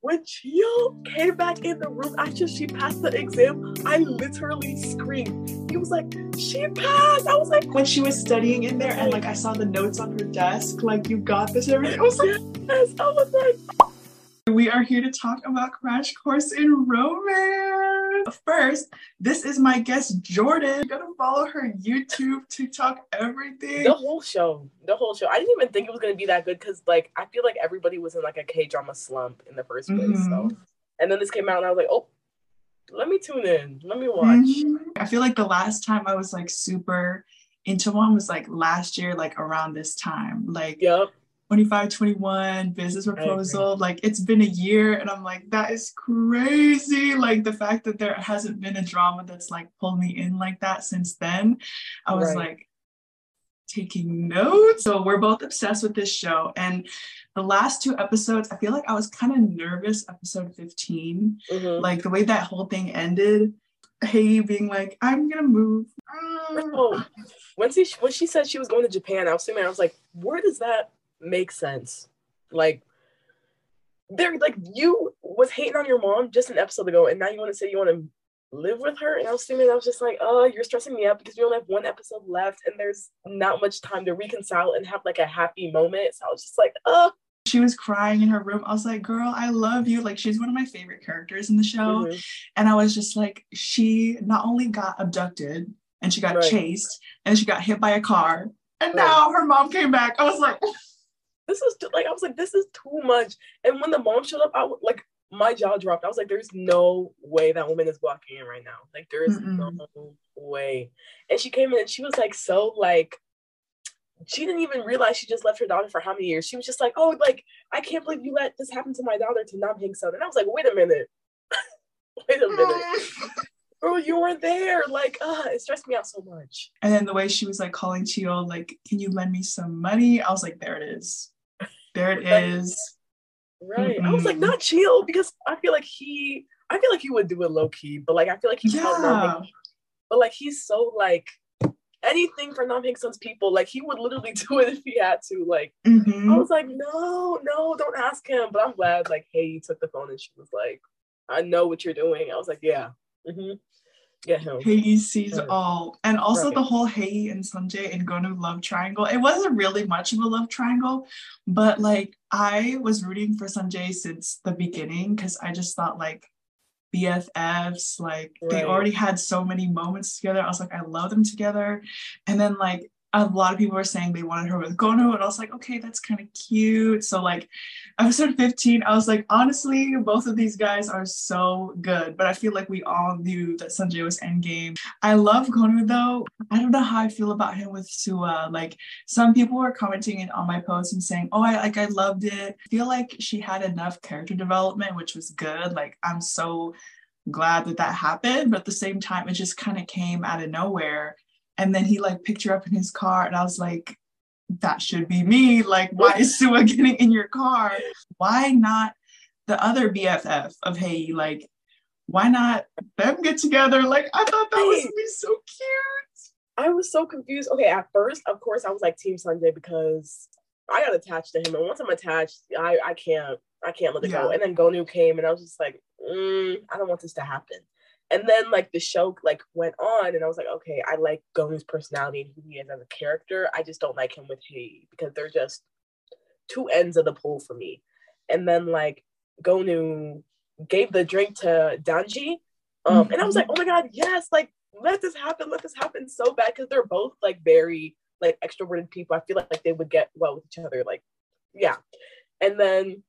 when Chio uh, came back in the room after she passed the exam, I literally screamed. He was like, she passed. I was like, when she was studying in there and like I saw the notes on her desk, like you got this everything. I was like, yes. I was like, we are here to talk about Crash Course in Romance. First, this is my guest Jordan. You gotta follow her YouTube, TikTok, everything. The whole show, the whole show. I didn't even think it was gonna be that good because, like, I feel like everybody was in like a K drama slump in the first place. Mm-hmm. So, and then this came out, and I was like, oh, let me tune in, let me watch. Mm-hmm. I feel like the last time I was like super into one was like last year, like around this time. Like, yep 25 21 business proposal like it's been a year and i'm like that is crazy. Like the fact that there hasn't been a drama that's like pulled me in like that since then i was right. like taking notes. So we're both obsessed with this show. And the last two episodes i feel like i was kind of nervous episode 15 mm-hmm. like the way that whole thing ended hey being like i'm gonna move. Oh, when she when she said she was going to japan i was sitting there i was like where does that makes sense. Like they're like you was hating on your mom just an episode ago, and now you want to say you want to live with her. And I was thinking, I was just like, oh, you're stressing me out because we only have one episode left, and there's not much time to reconcile and have like a happy moment. So I was just like, oh. She was crying in her room. I was like, girl, I love you. Like, she's one of my favorite characters in the show. Mm-hmm. And I was just like, she not only got abducted and she got right. chased and she got hit by a car. And right. now her mom came back. I was like, this is too, like I was like, this is too much. And when the mom showed up, I was like, my jaw dropped. I was like, there's no way that woman is walking in right now. Like, there is no way. And she came in and she was like, so like, she didn't even realize she just left her daughter for how many years. She was just like, oh, like, I can't believe you let this happen to my daughter to Nam Hing Sun. And I was like, wait a minute. wait a minute. Bro, you weren't there. Like, uh, it stressed me out so much. And then the way she was like calling Chio, like, can you lend me some money? I was like, there it is. There it is. Right. Mm-hmm. I was like, not chill because I feel like he I feel like he would do it low key, but like I feel like he's yeah. but like he's so like anything for Nam Hing Sun's people, like he would literally do it if he had to. Like mm-hmm. I was like, no, no, don't ask him. But I'm glad like hey, you took the phone and she was like, I know what you're doing. I was like, yeah. Mm-hmm get him. He sees all. And also right. the whole Hei and Sunjae and Gonu love triangle. It wasn't really much of a love triangle, but like I was rooting for Sunjae since the beginning because I just thought like BFFs, like right. they already had so many moments together. I was like, I love them together. And then like a lot of people were saying they wanted her with Gonu, and I was like, okay, that's kind of cute. So like episode 15, I was like, honestly, both of these guys are so good. But I feel like we all knew that Sunjae was endgame. I love Gonu though. I don't know how I feel about him with Sua. Like some people were commenting on my post and saying, oh, I like I loved it. I feel like she had enough character development, which was good. Like I'm so glad that that happened but at the same time it just kind of came out of nowhere and then he like picked her up in his car, and I was like, that should be me. Like, why is Sua getting in your car? Why not the other BFF of Hei? Like, why not them get together? Like, I thought that was be so cute. I was so confused. Okay, at first, of course, I was like Team Sunjae because I got attached to him, and once I'm attached, I I can't I can't let it yeah. go. And then Gonu came, and I was just like, mm, I don't want this to happen and then like the show like went on and I was like, okay, I like Gonu's personality and who he is as a character. I just don't like him with Hei because they're just two ends of the pole for me. And then like Gonu gave the drink to Danji. Um, mm-hmm. and I was like, oh my god, yes, like let this happen, let this happen so bad because they're both like very like extroverted people. I feel like, like they would get well with each other. Like, yeah. And then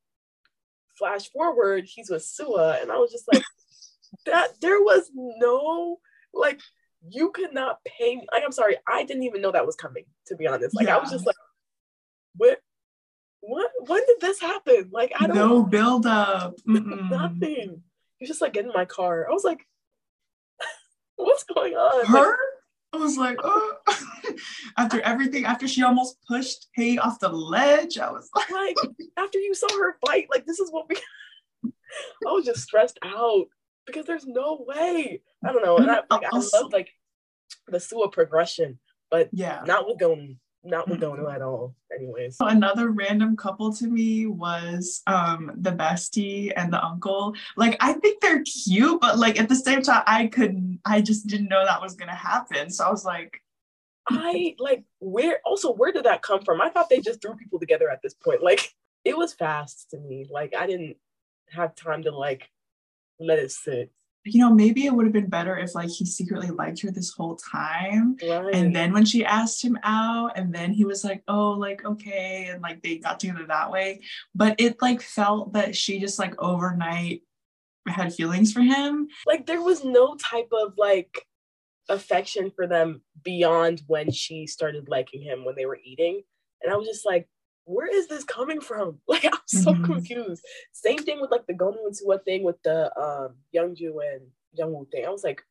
flash forward, he's with Sua, and I was just like, that there was no like you could not pay me. Like, I'm sorry, I didn't even know that was coming, to be honest. Like, yeah. I was just like, what? What? When did this happen? Like, I don't no build up. Nothing. You just like get in my car. I was like, what's going on? Her? Like, I was like, oh. after everything, after she almost pushed Hay off the ledge, I was like, like after you saw her fight, like this is what we. I was just stressed out because there's no way. I don't know. And I, like, I love like the Sua progression, but yeah, not with Gonu. not with Gonu at all. Anyways. So another random couple to me was um the bestie and the uncle. Like I think they're cute, but like at the same time, I couldn't I just didn't know that was gonna happen. So I was like, I like where also where did that come from? I thought they just threw people together at this point. Like it was fast to me. Like I didn't have time to like let it sit you know, maybe it would have been better if like he secretly liked her this whole time. Right. And then when she asked him out, and then he was like, oh, like, okay. And like they got together that way. But it like felt that she just like overnight had feelings for him. Like there was no type of like affection for them beyond when she started liking him when they were eating. And I was just like, where is this coming from? Like I'm so mm-hmm. confused. Same thing with like the Gonu and Sua thing with the um Youngju and Youngwoo thing. I was like,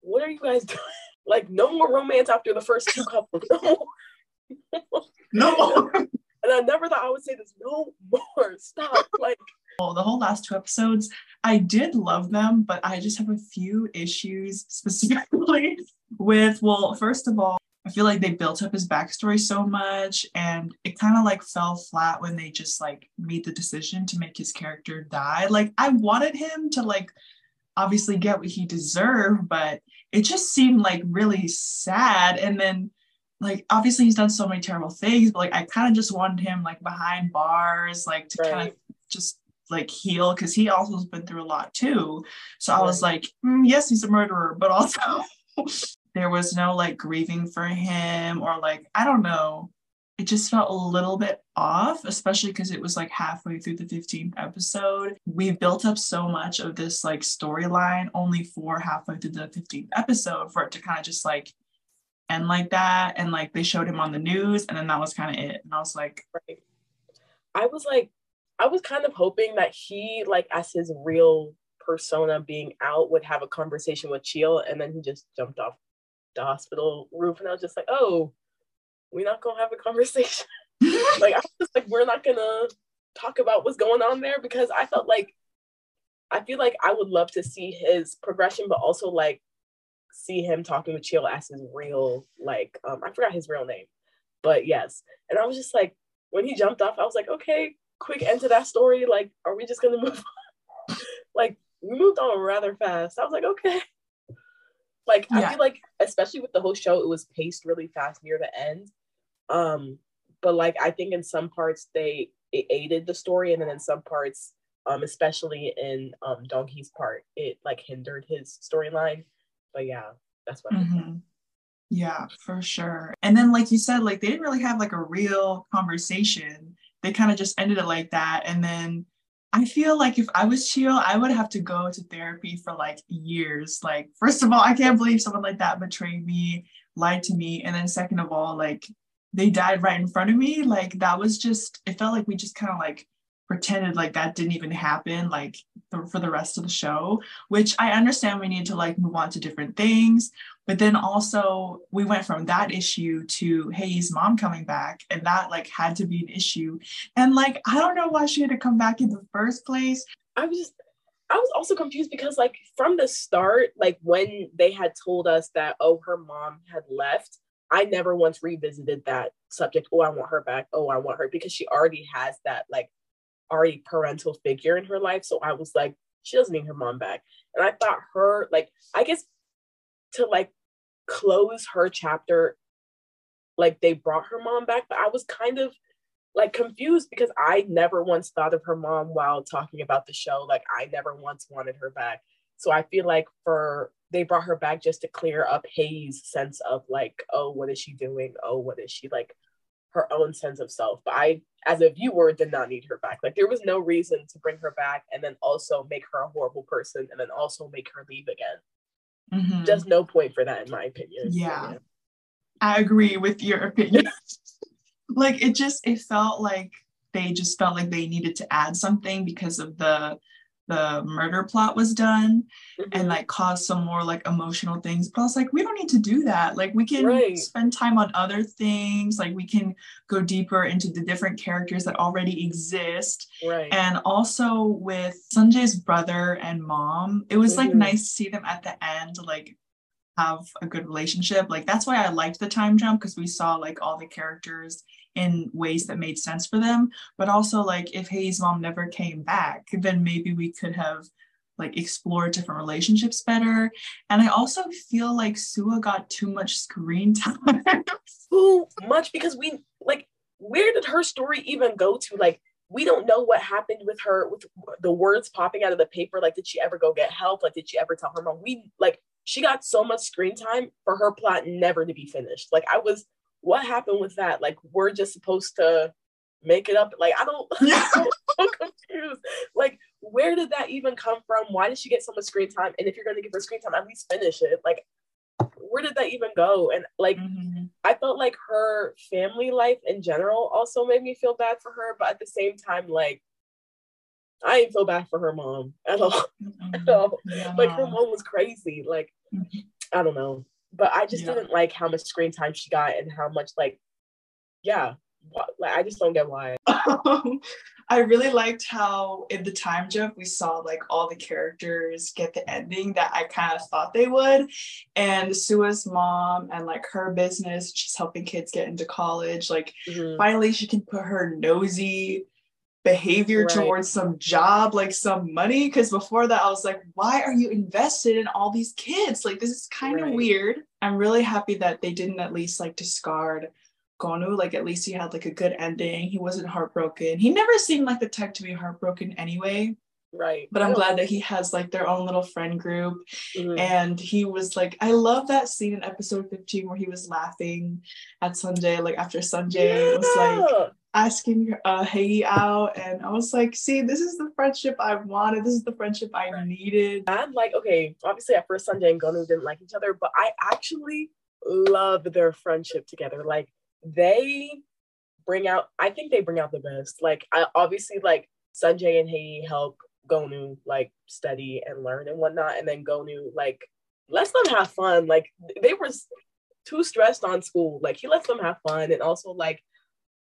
what are you guys doing? Like no more romance after the first two couples. No. no. and I never thought I would say this. No more. Stop. Like well, the whole last two episodes, I did love them, but I just have a few issues specifically with well, first of all, I feel like they built up his backstory so much and it kind of like fell flat when they just like made the decision to make his character die. Like I wanted him to like obviously get what he deserved, but it just seemed like really sad. And then like obviously he's done so many terrible things, but like I kind of just wanted him like behind bars, like to right. kind of just like heal because he also has been through a lot too. So right. I was like, mm, yes, he's a murderer, but also there was no like grieving for him or like I don't know. It just felt a little bit off, especially because it was like halfway through the 15th episode. We built up so much of this like storyline only for halfway through the 15th episode for it to kind of just like end like that. And like they showed him on the news and then that was kind of it. And I was like, right. I was like, I was kind of hoping that he, like, as his real persona being out, would have a conversation with Chil, and then he just jumped off the hospital roof and I was just like, oh, we're not gonna have a conversation. like I was just like, we're not gonna talk about what's going on there because I felt like I feel like I would love to see his progression, but also like see him talking with Chil as his real like um I forgot his real name. But yes. And I was just like when he jumped off, I was like, okay, quick end to that story. Like, are we just gonna move on? like we moved on rather fast. I was like, okay. Like yeah. I feel like especially with the whole show, it was paced really fast near the end. Um, but like I think in some parts they it aided the story, and then in some parts, um, especially in um Donghee's part, it like hindered his storyline. But yeah, that's what. Mm-hmm. Yeah, for sure. And then, like you said, like they didn't really have like a real conversation. They kind of just ended it like that, and then I feel like if I was Chil, I would have to go to therapy for like years. Like, first of all, I can't believe someone like that betrayed me, lied to me. And then, second of all, like, they died right in front of me. Like, that was just, it felt like we just kind of like pretended like that didn't even happen like for the rest of the show which i understand we need to like move on to different things but then also we went from that issue to Hei's mom coming back, and that like had to be an issue. And like I don't know why she had to come back in the first place. I was just I was also confused because like from the start, like when they had told us that oh her mom had left, I never once revisited that subject. Oh, I want her back. Oh, I want her because she already has that like already parental figure in her life. So I was like, she doesn't need her mom back. And I thought her like I guess to like close her chapter like they brought her mom back but i was kind of like confused because i never once thought of her mom while talking about the show like i never once wanted her back so i feel like for they brought her back just to clear up Hei's sense of like oh what is she doing oh what is she like her own sense of self but i as a viewer did not need her back like there was no reason to bring her back and then also make her a horrible person and then also make her leave again Mm-hmm. Just no point for that, in my opinion. Yeah. yeah. I agree with your opinion. like it just it felt like they just felt like they needed to add something because of the the murder plot was done mm-hmm. and like cause some more like emotional things. But I was like, we don't need to do that. Like we can right. spend time on other things. Like we can go deeper into the different characters that already exist. Right. And also with Sunjae's brother and mom, it was mm-hmm. like nice to see them at the end, like have a good relationship. Like that's why I liked the time jump because we saw like all the characters in ways that made sense for them. But also like if Hei's mom never came back, then maybe we could have like explored different relationships better. And I also feel like Sua got too much screen time. too much because we like where did her story even go to? Like we don't know what happened with her with the words popping out of the paper. Like, did she ever go get help? Like, did she ever tell her mom? We like she got so much screen time for her plot never to be finished. Like, I was, what happened with that? Like, we're just supposed to make it up. Like, I don't, yeah. I'm so confused. Like, where did that even come from? Why did she get so much screen time? And if you're going to give her screen time, at least finish it. Like, where did that even go? And like, mm-hmm. I felt like her family life in general also made me feel bad for her, but at the same time, like, I didn't feel bad for her mom at all. Mm-hmm. at all. Yeah. Like her mom was crazy. Like, mm-hmm. I don't know. But I just yeah. didn't like how much screen time she got and how much like, yeah, what, like I just don't get why. I really liked how in the time jump we saw like all the characters get the ending that I kind of thought they would. And Sua's mom and like her business, she's helping kids get into college. Like mm-hmm. finally she can put her nosy behavior right. towards some job, like some money. Cause before that I was like, why are you invested in all these kids? Like this is kind of right. weird. I'm really happy that they didn't at least like discard Gonu, like at least he had like a good ending. He wasn't heartbroken. He never seemed like the type to be heartbroken anyway. Right. But I'm glad that he has like their own little friend group. Mm-hmm. And he was like, I love that scene in episode 15 where he was laughing at Sunjae, like after Sunjae yeah. was like asking uh Hei out. And I was like, see, this is the friendship I wanted. This is the friendship I right. needed. And like, okay, obviously at first Sunjae and Gonu didn't like each other, but I actually love their friendship together. Like they bring out i think they bring out the best like I, obviously like sunjae and hei help gonu like study and learn and whatnot and then gonu like lets them have fun like they were too stressed on school like he lets them have fun and also like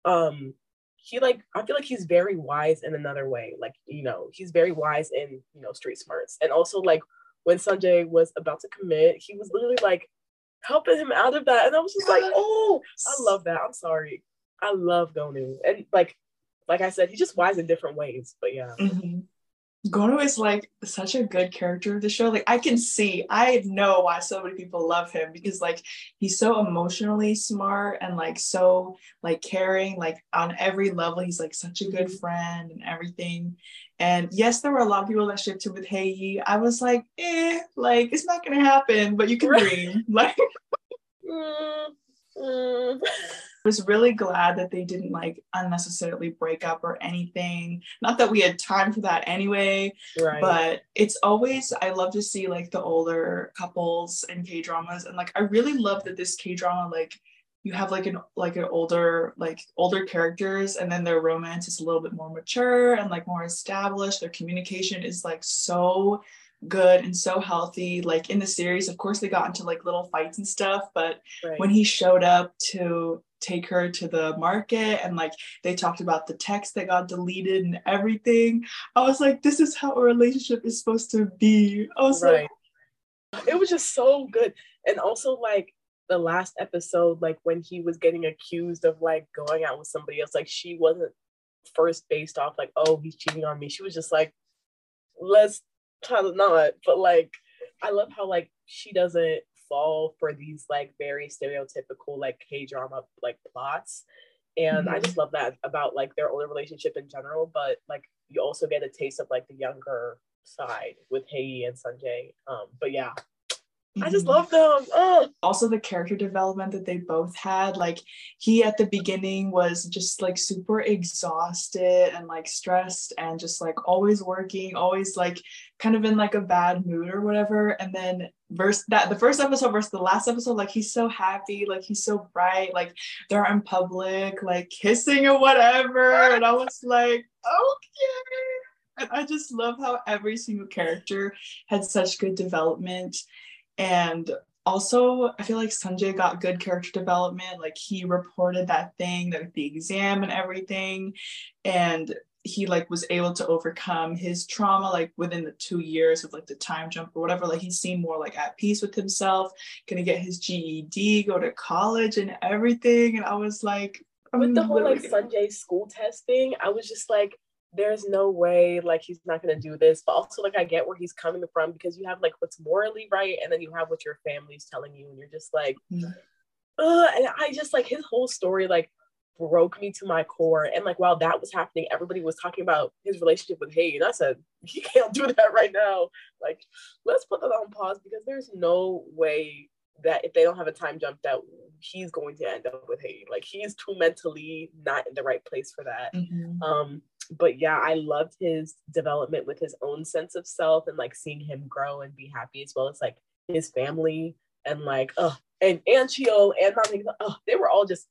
um he like i feel like he's very wise in another way like you know he's very wise in you know street smarts and also like when Sunjae was about to commit he was literally like helping him out of that. And I was just like, oh, I love that. I'm sorry. I love Gonu. And like, like I said, he's just wise in different ways. But yeah. Mm-hmm. Gonu is like such a good character of the show. Like I can see, I know why so many people love him because like he's so emotionally smart and like so like caring, like on every level. He's like such a good mm-hmm. friend and everything. And yes, there were a lot of people that shipped him with Hei. I was like, eh, like it's not gonna happen, but you can dream. Like mm, mm. Was really glad that they didn't like unnecessarily break up or anything. Not that we had time for that anyway, right. but it's always I love to see like the older couples and K dramas, and like I really love that this K drama like you have like an like an older like older characters and then their romance is a little bit more mature and like more established their communication is like so good and so healthy like in the series of course they got into like little fights and stuff but right. when he showed up to take her to the market and like they talked about the text that got deleted and everything i was like this is how a relationship is supposed to be i was right. like it was just so good and also like the last episode, like when he was getting accused of like going out with somebody else, like she wasn't first based off like, oh, he's cheating on me. She was just like, let's try to not. But like, I love how like she doesn't fall for these like very stereotypical like K drama like plots. And mm-hmm. I just love that about like their older relationship in general. But like you also get a taste of like the younger side with Hei and Sunjae. Um, but yeah, I just mm-hmm. love them. Oh. Also, the character development that they both had. Like, he at the beginning was just like super exhausted and like stressed and just like always working, always like kind of in like a bad mood or whatever. And then, verse that the first episode versus the last episode, like, he's so happy, like, he's so bright, like, they're in public, like, kissing or whatever. And I was like, okay. And I just love how every single character had such good development and also, I feel like Sunjae got good character development. Like he reported that thing, like the exam and everything. And he like was able to overcome his trauma like within the two years of like the time jump or whatever like he seemed more like at peace with himself gonna get his ged go to college and everything and i was like with the mm, whole like Sunjae school test thing i was just like there's no way like he's not gonna do this but also like i get where he's coming from because you have like what's morally right and then you have what your family's telling you and you're just like mm-hmm. and i just like his whole story like broke me to my core. And like while that was happening, everybody was talking about his relationship with. And I said, he can't do that right now. Like, let's put that on pause because there's no way that if they don't have a time jump that he's going to end up with Hae. Like he's too mentally not in the right place for that. Mm-hmm. Um, but yeah, I loved his development with his own sense of self and like seeing him grow and be happy as well as like his family and like oh and and Chio and Nam oh they were all just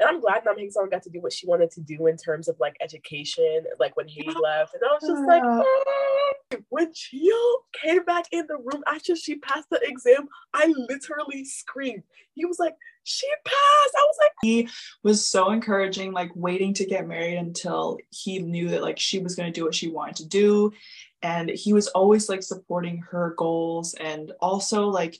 and I'm glad Nam Sung got to do what she wanted to do in terms of like education, like when he left. And I was just like, oh. When Chio came back in the room after she passed the exam, I literally screamed. He was like, she passed. I was like, he was so encouraging, like waiting to get married until he knew that like she was going to do what she wanted to do. And he was always like supporting her goals and also like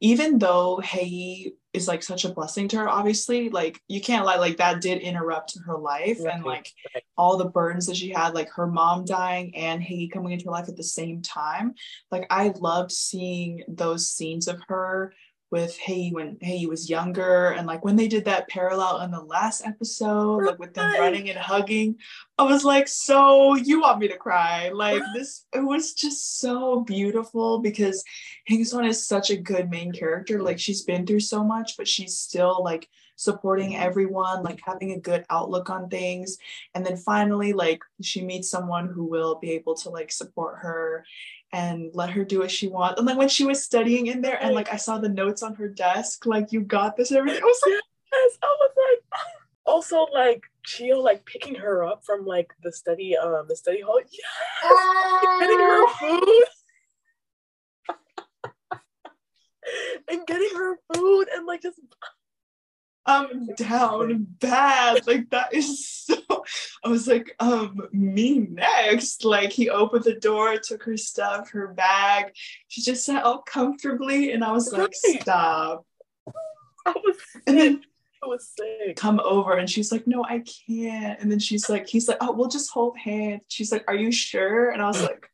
even though Hae is like such a blessing to her, obviously, like you can't lie, like that did interrupt her life right. and like right. all the burdens that she had, like her mom dying and Hae coming into her life at the same time. Like I loved seeing those scenes of her with Hae when Hae was younger and like when they did that parallel in the last episode, like with them running and hugging, I was like, so you want me to cry? Like this, it was just so beautiful because Hyung is such a good main character. Like she's been through so much, but she's still like supporting mm-hmm. everyone, like having a good outlook on things. And then finally, like she meets someone who will be able to like support her and let her do what she wants. And like when she was studying in there and like I saw the notes on her desk, like you got this and everything. I was like, yes, I was like also like Chio like picking her up from like the study um the study hall. Yes! getting her food. and getting her food and like just I'm down bad. Like that is so I was like, um, me next. Like he opened the door, took her stuff, her bag. She just sat all comfortably and I was like, stop. I was and then I was sick. Come over and she's like, no, I can't. And then she's like, he's like, oh, we'll just hold hands. She's like, are you sure? And I was like,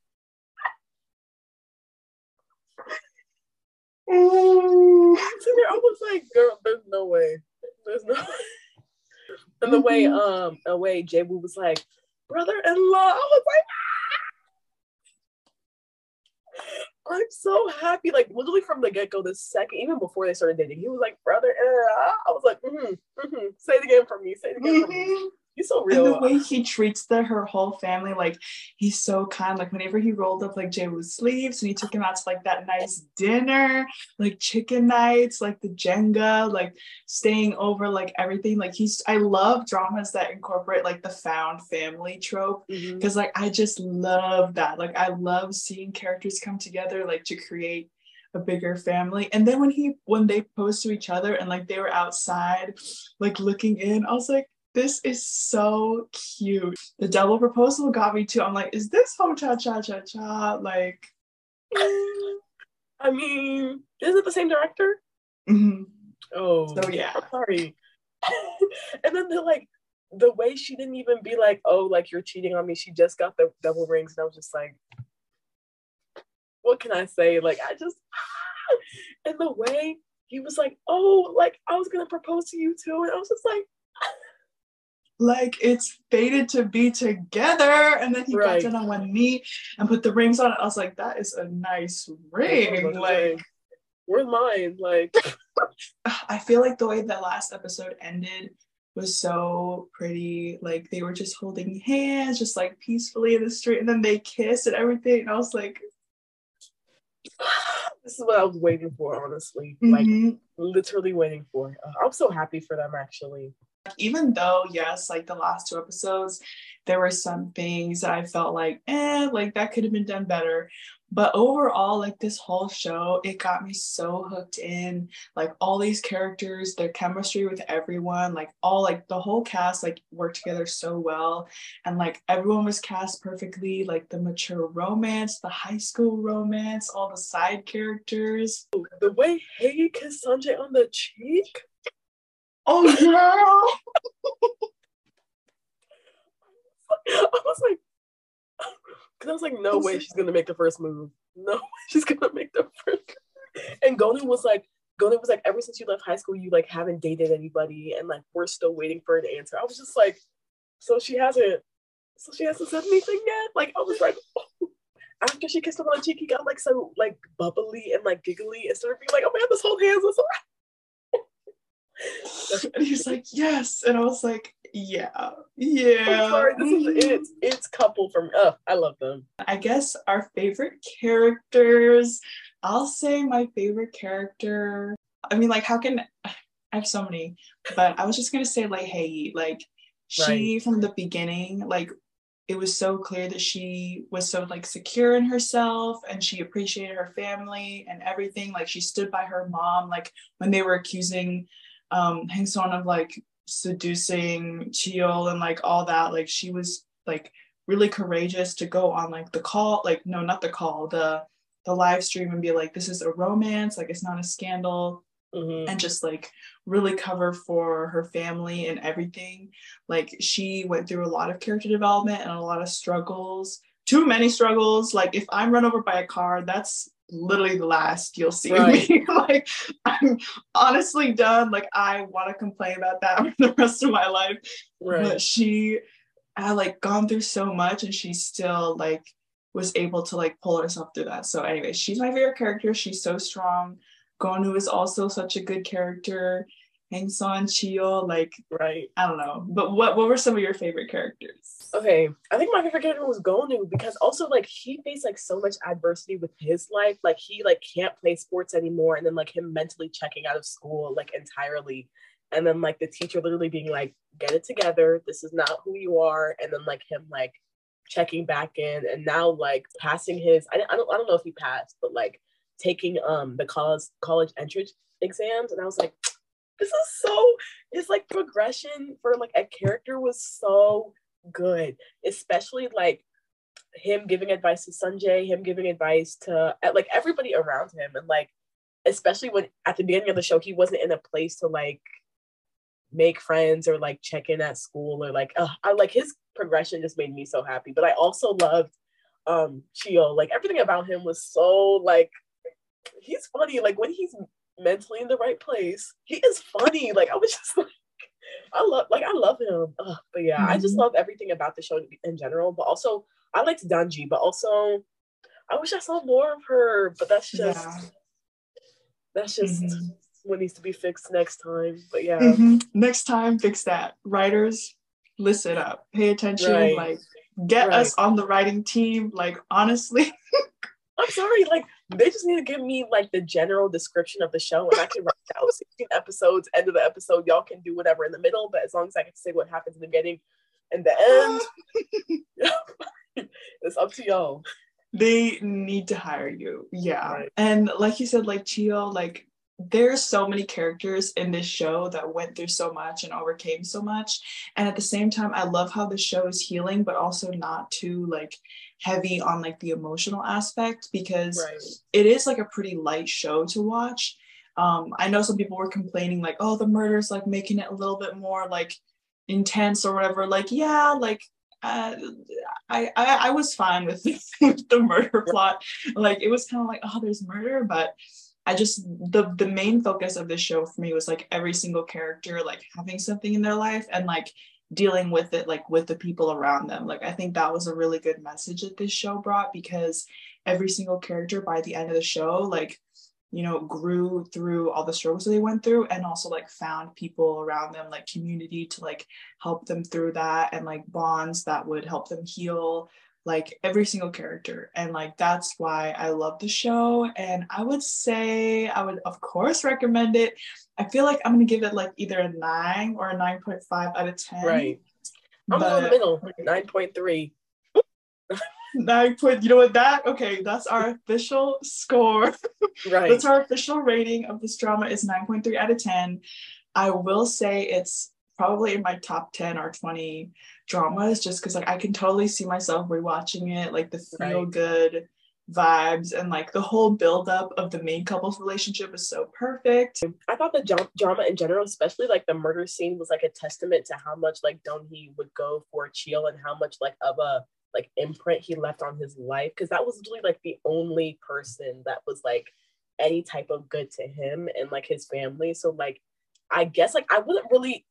I was like, girl, there's no way. There's no and the way mm-hmm. um the way Jay was like, brother-in-law, I was like, ah! I'm so happy. Like literally from the get-go, the second, even before they started dating, he was like, brother-in-law. I was like, mm-hmm, mm-hmm. say it again for me. Say it again mm-hmm. for me. He's so real. And the way he treats the her whole family, like he's so kind. Like whenever he rolled up like Jaewoo's sleeves and he took him out to like that nice dinner, like chicken nights, like the Jenga, like staying over, like everything. Like he's I love dramas that incorporate like the found family trope. Because mm-hmm. like I just love that. Like I love seeing characters come together like to create a bigger family. And then when he when they posed to each other and like they were outside, like looking in, I was like, this is so cute. The double proposal got me too. I'm like, is this home cha cha cha cha? Like, I mean, is it the same director? Mm-hmm. Oh, so yeah. I'm sorry. and then they're like, the way she didn't even be like, oh, like you're cheating on me. She just got the double rings, and I was just like, what can I say? Like, I just, and the way he was like, oh, like I was gonna propose to you too, and I was just like like it's fated to be together. And then he right. got down on one knee and put the rings on. It. I was like, that is a nice ring. Like, where's mine? Like, I feel like the way that last episode ended was so pretty. Like, they were just holding hands, just like peacefully in the street, and then they kissed and everything. And I was like, this is what I was waiting for, honestly. Mm-hmm. Like, literally waiting for. Uh, I'm so happy for them, actually. Even though, yes, like the last two episodes, there were some things that I felt like, eh, like that could have been done better. But overall, like this whole show, it got me so hooked in. Like all these characters, their chemistry with everyone, like all like the whole cast like worked together so well. And like everyone was cast perfectly, like the mature romance, the high school romance, all the side characters. The way Hae kissed Sunjae on the cheek. Oh yeah. I was like, because I was like, no way she's gonna make the first move. No way she's gonna make the first. And Gonu was like, Gonu was like, ever since you left high school, you like haven't dated anybody, and like we're still waiting for an answer. I was just like, so she hasn't, so she hasn't said anything yet. Like I was like, oh. after she kissed him on the cheek, he got like so like bubbly and like giggly and started being like, oh man, this whole hands is and he's like, yes. And I was like, yeah, yeah. sorry, this is mm-hmm. it's it's couple from oh, I love them. I guess our favorite characters. I'll say my favorite character. I mean, like, how can I have so many? But I was just gonna say like, hey, like she right. from the beginning, like it was so clear that she was so like secure in herself and she appreciated her family and everything like she stood by her mom like when they were accusing um Hae of like seducing Cheol and like all that. Like she was like really courageous to go on like the call, like no, not the call, the the live stream and be like, this is a romance, like it's not a scandal. Mm-hmm. And just like really cover for her family and everything. Like she went through a lot of character development and a lot of struggles, too many struggles. Like if I'm run over by a car, that's literally the last you'll see right. me. like I'm honestly done. Like I want to complain about that for the rest of my life. Right. But she had like gone through so much and she still like was able to like pull herself through that. So anyway, she's my favorite character. She's so strong. Gonu is also such a good character. Hae Sun, Cheol, like right. I don't know. But what what were some of your favorite characters? Okay. I think my favorite character was Gonu because also like he faced like so much adversity with his life. Like he like can't play sports anymore and then like him mentally checking out of school like entirely. And then like the teacher literally being like, get it together. This is not who you are. And then like him like checking back in and now like passing his I, I don't I don't know if he passed, but like taking um the college college entrance exams. And I was like, this is so his like progression for like a character was so good, especially like him giving advice to Sunjae, him giving advice to like everybody around him, and like especially when at the beginning of the show he wasn't in a place to like make friends or like check in at school or like uh, I like his progression just made me so happy. But I also loved um Cheol. Like everything about him was so like he's funny. Like when he's mentally in the right place. He is funny. Like I was just like, I love like I love him. Ugh, but yeah, mm-hmm. I just mm-hmm. love everything about the show in general. But also, I liked Danji, but also, I wish I saw more of her. But that's just yeah. that's just mm-hmm. what needs to be fixed next time. But yeah, mm-hmm. next time fix that. Writers, listen up, pay attention, right. like get right. us on the writing team. Like honestly. I'm sorry, like they just need to give me like the general description of the show and I can write out 16 episodes, end of the episode. Y'all can do whatever in the middle, but as long as I can say what happens in the beginning and the end, it's up to y'all. They need to hire you. Yeah. Right. And like you said, like Cheol, like there's so many characters in this show that went through so much and overcame so much and at the same time i love how the show is healing but also not too like heavy on like the emotional aspect because right. it is like a pretty light show to watch um i know some people were complaining like oh the murder's like making it a little bit more like intense or whatever like yeah like uh, I, I I was fine with, with the murder plot. Like it was kind of like, oh, there's murder, but I just the the main focus of this show for me was like every single character like having something in their life and like dealing with it like with the people around them. Like I think that was a really good message that this show brought because every single character by the end of the show like you know grew through all the struggles that they went through and also like found people around them like community to like help them through that and like bonds that would help them heal like every single character and like that's why i love the show and i would say i would of course recommend it. I feel like i'm gonna give it like either a 9 or a 9.5 out of 10 right. I'm but, in the middle 9.3 nine point you know what that okay that's our official score. Right. That's our official rating of this drama is 9.3 out of 10 i will say it's probably in my top 10 or 20 dramas just because like I can totally see myself rewatching it, like the feel right. good vibes and like the whole buildup of the main couple's relationship is so perfect. I thought the drama in general, especially like the murder scene, was like a testament to how much like Donghee would go for Cheol and how much like of a like imprint he left on his life because that was really like the only person that was like any type of good to him and like his family. So like I guess like I wasn't really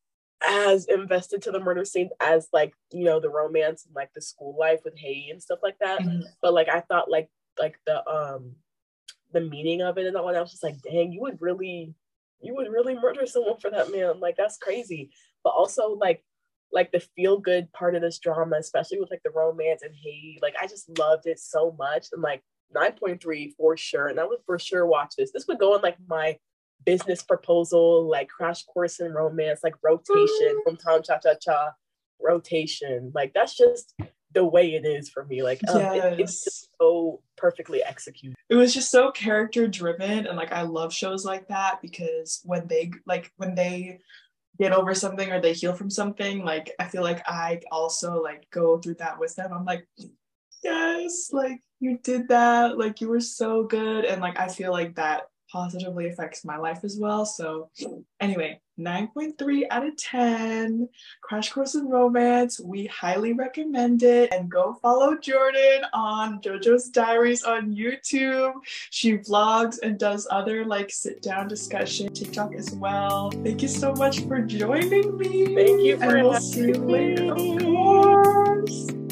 as invested to the murder scene as like you know the romance and like the school life with Hae and stuff like that. Mm-hmm. But like I thought like like the um the meaning of it and all that I was just like, dang, you would really you would really murder someone for that man. Like that's crazy. But also like like the feel good part of this drama, especially with like the romance and Hae, like I just loved it so much. And like 9.3 for sure. And I would for sure watch this. This would go on like my business proposal, like crash course in romance, like rotation from Tom Cha Cha Cha, rotation. Like that's just the way it is for me. Like um, yes. it, it's just so perfectly executed. It was just so character driven, and like I love shows like that because when they like when they get over something or they heal from something, like I feel like I also like go through that with them. I'm like, yes, like you did that, like you were so good, and like I feel like that positively affects my life as well. So, anyway, 9.3 out of 10. Crash Course in Romance. We highly recommend it. And go follow Jordan on JoJo's Diaries on YouTube. She vlogs and does other like sit down discussion, TikTok as well. Thank you so much for joining me. Thank you for and we'll see you later. Of course.